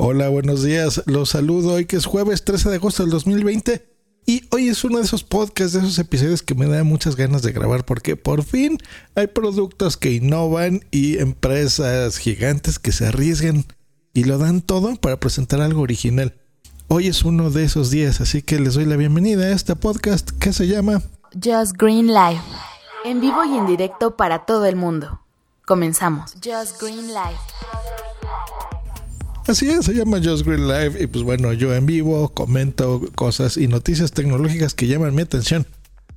Hola, buenos días. Los saludo hoy que es jueves 13 de agosto del 2020. Y hoy es uno de esos podcasts, de esos episodios que me da muchas ganas de grabar porque por fin hay productos que innovan y empresas gigantes que se arriesgan y lo dan todo para presentar algo original. Hoy es uno de esos días, así que les doy la bienvenida a este podcast que se llama Just Green Life. En vivo y en directo para todo el mundo. Comenzamos. Just Green Life. Así es, se llama Just Green Live y pues bueno, yo en vivo comento cosas y noticias tecnológicas que llaman mi atención,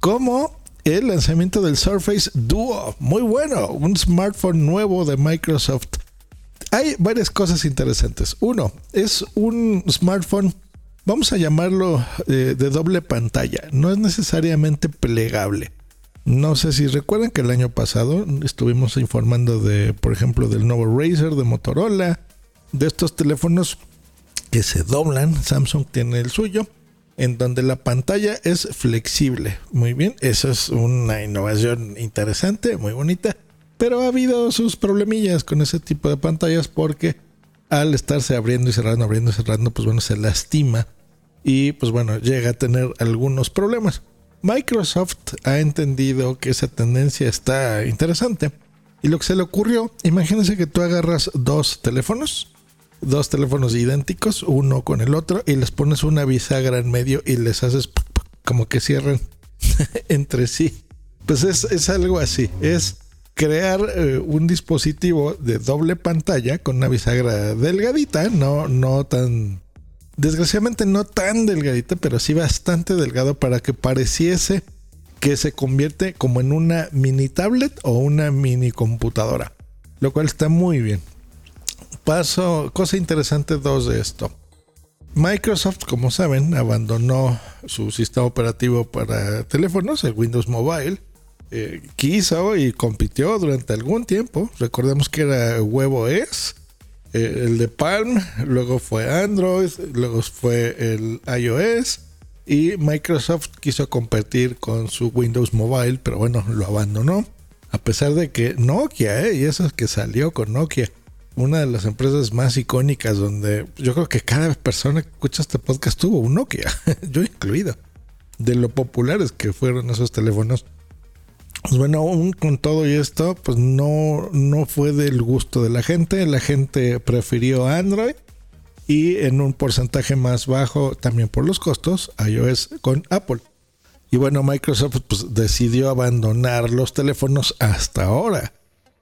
como el lanzamiento del Surface Duo, muy bueno, un smartphone nuevo de Microsoft. Hay varias cosas interesantes. Uno, es un smartphone, vamos a llamarlo eh, de doble pantalla, no es necesariamente plegable. No sé si recuerdan que el año pasado estuvimos informando de, por ejemplo, del nuevo Razer de Motorola, de estos teléfonos que se doblan. Samsung tiene el suyo, en donde la pantalla es flexible. Muy bien, eso es una innovación interesante, muy bonita. Pero ha habido sus problemillas con ese tipo de pantallas porque al estarse abriendo y cerrando, abriendo y cerrando, pues bueno, se lastima y pues bueno, llega a tener algunos problemas. Microsoft ha entendido que esa tendencia está interesante. Y lo que se le ocurrió, imagínense que tú agarras dos teléfonos, dos teléfonos idénticos, uno con el otro, y les pones una bisagra en medio y les haces como que cierren entre sí. Pues es, es, algo así, es crear eh, un dispositivo de doble pantalla con una bisagra delgadita, no, no tan... Desgraciadamente no tan delgadita, pero sí bastante delgado para que pareciese que se convierte como en una mini tablet o una mini computadora, lo cual está muy bien paso, cosa interesante dos de esto. Microsoft, como saben, abandonó su sistema operativo para teléfonos, el Windows Mobile. Eh, quiso y compitió durante algún tiempo. Recordemos que era WebOS, eh, el de Palm, luego fue Android, luego fue el iOS. Y Microsoft quiso competir con su Windows Mobile, pero bueno, lo abandonó. A pesar de que Nokia, eh, y eso es que salió con Nokia una de las empresas más icónicas donde yo creo que cada persona que escucha este podcast tuvo un Nokia, yo incluido, de lo populares que fueron esos teléfonos. Pues bueno, aún con todo y esto, pues no, no fue del gusto de la gente. La gente prefirió Android y en un porcentaje más bajo, también por los costos, iOS con Apple. Y bueno, Microsoft pues, decidió abandonar los teléfonos hasta ahora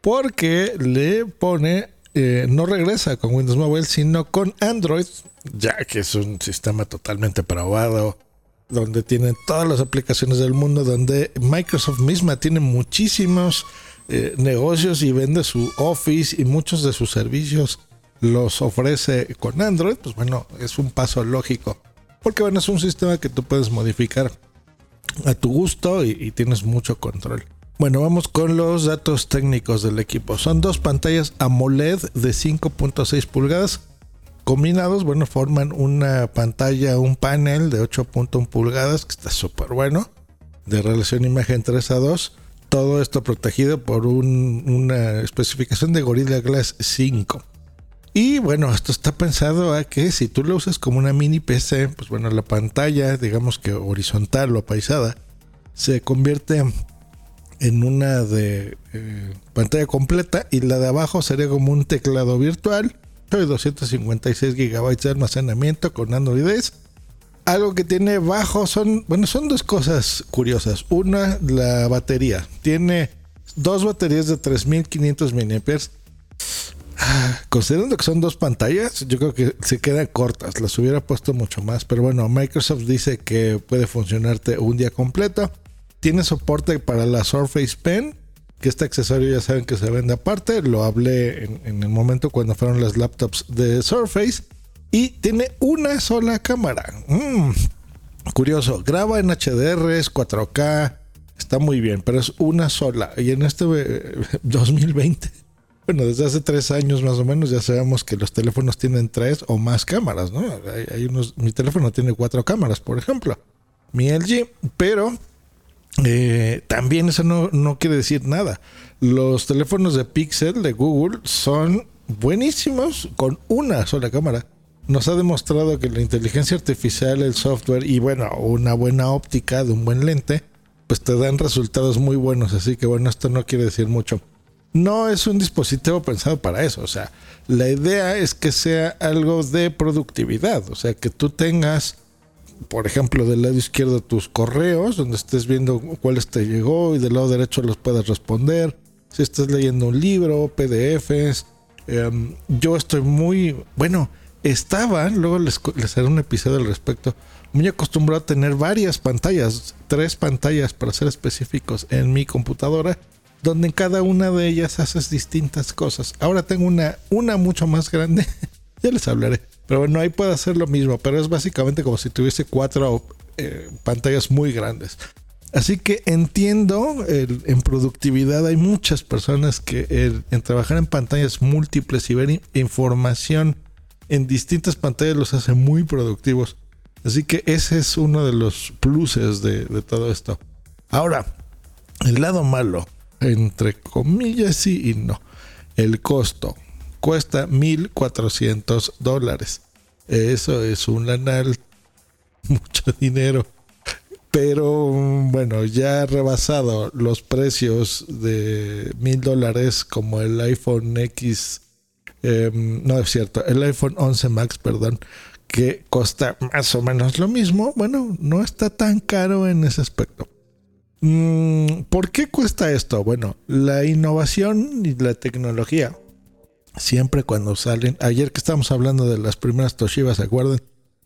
porque le pone eh, no regresa con Windows Mobile, sino con Android, ya que es un sistema totalmente probado, donde tienen todas las aplicaciones del mundo, donde Microsoft misma tiene muchísimos eh, negocios y vende su Office y muchos de sus servicios los ofrece con Android, pues bueno, es un paso lógico. Porque bueno, es un sistema que tú puedes modificar a tu gusto y tienes mucho control. Bueno, vamos con los datos técnicos del equipo. Son dos pantallas AMOLED de 5.6 pulgadas. Combinados, bueno, forman una pantalla, un panel de 8.1 pulgadas, que está súper bueno, de relación imagen 3 a 2. Todo esto protegido por una especificación de Gorilla Glass 5. Y bueno, esto está pensado a que si tú lo usas como una mini PC, pues bueno, la pantalla, digamos que horizontal o apaisada, se convierte en una de eh, pantalla completa y la de abajo sería como un teclado virtual de 256 GB de almacenamiento con Android Algo que tiene bajo son, bueno, son dos cosas curiosas. Una, la batería. Tiene dos baterías de 3500 mAh. Ah, considerando que son dos pantallas, yo creo que se quedan cortas. Las hubiera puesto mucho más. Pero bueno, Microsoft dice que puede funcionarte un día completo. Tiene soporte para la Surface Pen que este accesorio ya saben que se vende aparte. Lo hablé en, el momento cuando fueron las laptops de Surface. Y tiene una sola cámara. Mm, curioso. Graba en HDR, es 4K. Está muy bien, pero es una sola. Y en este 2020, eh, bueno, desde hace tres años más o menos, ya sabemos que los teléfonos tienen tres o más cámaras, ¿no? Mi teléfono tiene cuatro cámaras, por ejemplo. Mi LG, pero eh, también eso no, no quiere decir nada. Los teléfonos de Pixel de Google son buenísimos con una sola cámara. Nos ha demostrado que la inteligencia artificial, el software y bueno, una buena óptica de un buen lente, pues te dan resultados muy buenos. Así que bueno, esto no quiere decir mucho. No es un dispositivo pensado para eso. O sea, la idea es que sea algo de productividad. O sea, que tú tengas por ejemplo, del lado izquierdo tus correos, donde estés viendo cuáles te llegó y del lado derecho los puedes responder. Si estás leyendo un libro, PDFs. Em, yo estoy muy, bueno, estaba, luego les, les haré un episodio al respecto, muy acostumbrado a tener varias pantallas, tres pantallas para ser específicos en mi computadora, donde en cada una de ellas haces distintas cosas. Ahora tengo una, una mucho más grande, ya les hablaré pero bueno, ahí puede hacer lo mismo, pero es básicamente como si tuviese cuatro eh, pantallas muy grandes. Así que entiendo, en productividad hay muchas personas que en trabajar en pantallas múltiples y ver información en distintas pantallas los hace muy productivos. Así que ese es uno de los pluses de, de todo esto. Ahora, el lado malo, entre comillas sí y no, el costo cuesta 1.400 dólares. Eso es un lanal, mucho dinero. Pero bueno, ya ha rebasado los precios de mil dólares como el iPhone X, em, no es cierto, el iPhone 11 Max, perdón, que cuesta más o menos lo mismo. Bueno, no está tan caro en ese aspecto. Mm, ¿Por qué cuesta esto? Bueno, la innovación y la tecnología siempre cuando salen, ayer que estábamos hablando de las primeras Toshiba, ¿se acuerdan?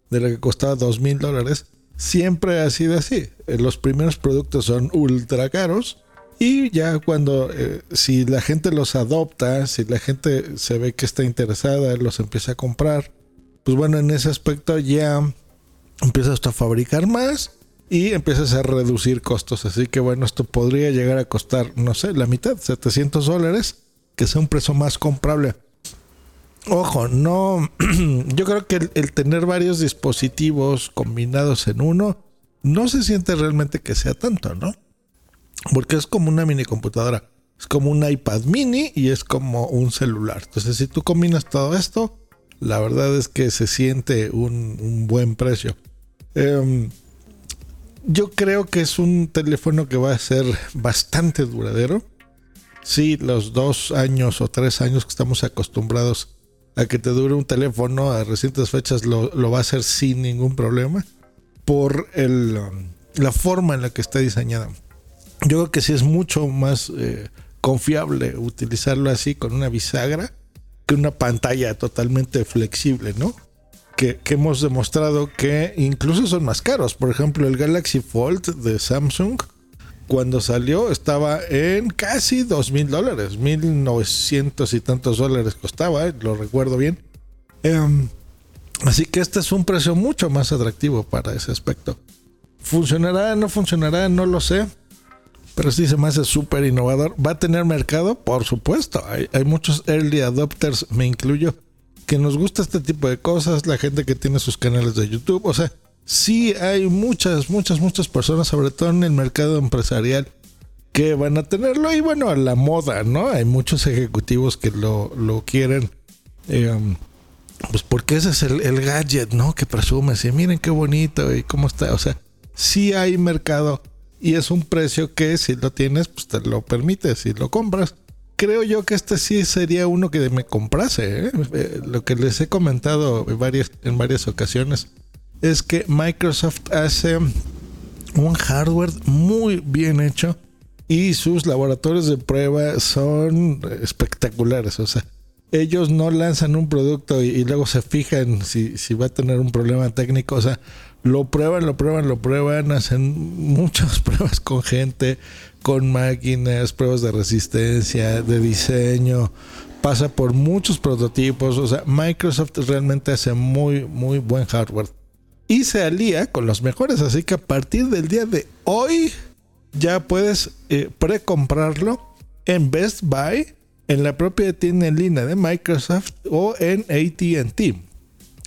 De la que costaba dos mil dólares. Siempre ha sido así. Eh, los primeros productos son ultra caros y ya cuando, eh, si la gente los adopta, si la gente se ve que está interesada, los empieza a comprar, pues bueno, en ese aspecto ya empiezas a fabricar más y empiezas a reducir costos. Así que bueno, esto podría llegar a costar, no sé, la mitad, 700 dólares que sea un precio más comprable. Ojo, no, yo creo que el, tener varios dispositivos combinados en uno no se siente realmente que sea tanto, ¿no? Porque es como una mini computadora, es como un iPad mini y es como un celular. Entonces, si tú combinas todo esto, la verdad es que se siente un, buen precio. Em, yo creo que es un teléfono que va a ser bastante duradero sí, los dos años o tres años que estamos acostumbrados a que te dure un teléfono a recientes fechas lo, va a hacer sin ningún problema por el, um, la forma en la que está diseñada. Yo creo que sí es mucho más eh, confiable utilizarlo así con una bisagra que una pantalla totalmente flexible, ¿no? Que, que, hemos demostrado que incluso son más caros. Por ejemplo, el Galaxy Fold de Samsung cuando salió estaba en casi dos mil dólares, mil novecientos y tantos dólares costaba, eh, lo recuerdo bien. Em, así que este es un precio mucho más atractivo para ese aspecto. ¿Funcionará? ¿No funcionará? No lo sé. Pero sí se me hace súper innovador. ¿Va a tener mercado? Por supuesto. Hay, hay muchos early adopters, me incluyo, que nos gusta este tipo de cosas. La gente que tiene sus canales de YouTube. O sea, sí hay muchas, muchas, muchas personas, sobre todo en el mercado empresarial, que van a tenerlo. Y bueno, a la moda, ¿no? Hay muchos ejecutivos que lo, quieren. Em, pues porque ese es el, gadget, ¿no? Que presume, y miren qué bonito y cómo está. O sea, sí hay mercado y es un precio que si lo tienes, pues te lo permite, si lo compras. Creo yo que este sí sería uno que me comprase. ¿eh? Eh, lo que les he comentado varias, en varias ocasiones es que Microsoft hace un hardware muy bien hecho y sus laboratorios de prueba son espectaculares. O sea, ellos no lanzan un producto y, luego se fijan si, si, va a tener un problema técnico. O sea, lo prueban, lo prueban, lo prueban, hacen muchas pruebas con gente, con máquinas, pruebas de resistencia, de diseño, pasa por muchos prototipos, o sea, Microsoft realmente hace muy, muy buen hardware. Y se alía con los mejores, así que a partir del día de hoy ya puedes eh, precomprarlo en Best Buy, en la propia tienda en línea de Microsoft o en ATT.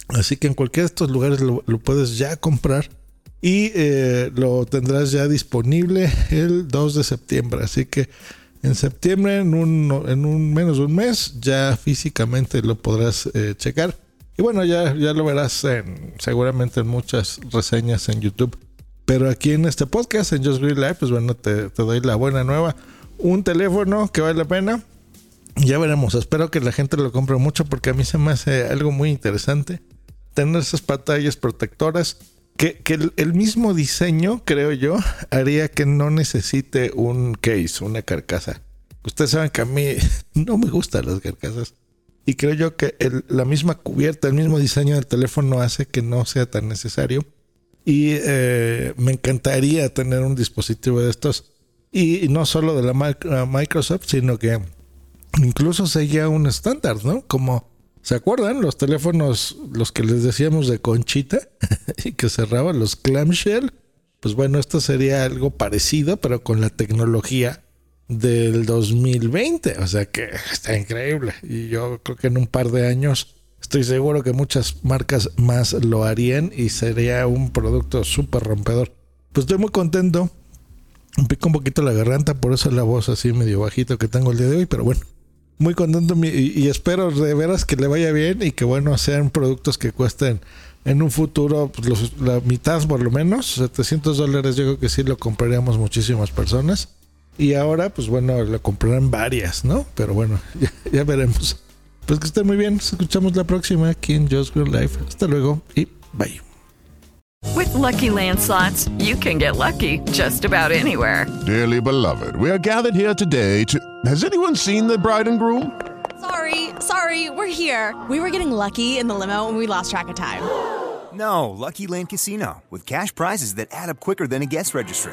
Así que en cualquiera de estos lugares lo, puedes ya comprar y eh, lo tendrás ya disponible el 2 de septiembre. Así que en septiembre, en un, en un menos de un mes, ya físicamente lo podrás eh, checar. Y bueno, ya, ya lo verás en, seguramente en muchas reseñas en YouTube. Pero aquí en este podcast, en Just Green Life, pues bueno, te, te doy la buena nueva. Un teléfono que vale la pena. Ya veremos. Espero que la gente lo compre mucho porque a mí se me hace algo muy interesante tener esas pantallas protectoras que, el, mismo diseño, creo yo, haría que no necesite un case, una carcasa. Ustedes saben que a mí no me gustan las carcasas. Y creo yo que la misma cubierta, el mismo diseño del teléfono hace que no sea tan necesario. Y eh, me encantaría tener un dispositivo de estos. Y, no solo de la Microsoft, sino que incluso seguía un estándar, ¿no? Como ¿Se acuerdan los teléfonos, los que les decíamos de conchita y que cerraban los clamshell? Pues bueno, esto sería algo parecido, pero con la tecnología del 2020. O sea que está increíble. Y yo creo que en un par de años estoy seguro que muchas marcas más lo harían y sería un producto súper rompedor. Pues estoy muy contento. Pico un poquito la garganta, por eso la voz así medio bajito que tengo el día de hoy, pero bueno muy contento y, espero de veras que le vaya bien y que bueno sean productos que cuesten en un futuro pues, la mitad por lo menos 700 dólares yo creo que sí lo compraríamos muchísimas personas y ahora pues bueno lo comprarán varias no pero bueno ya, veremos pues que estén muy bien nos escuchamos la próxima aquí en Just Green Life hasta luego y bye With lucky landslots you can get lucky just about anywhere dearly beloved we are gathered here today to Has anyone seen the bride and groom? Sorry, sorry, we're here. We were getting lucky in the limo and we lost track of time. No, Lucky Land Casino, with cash prizes that add up quicker than a guest registry.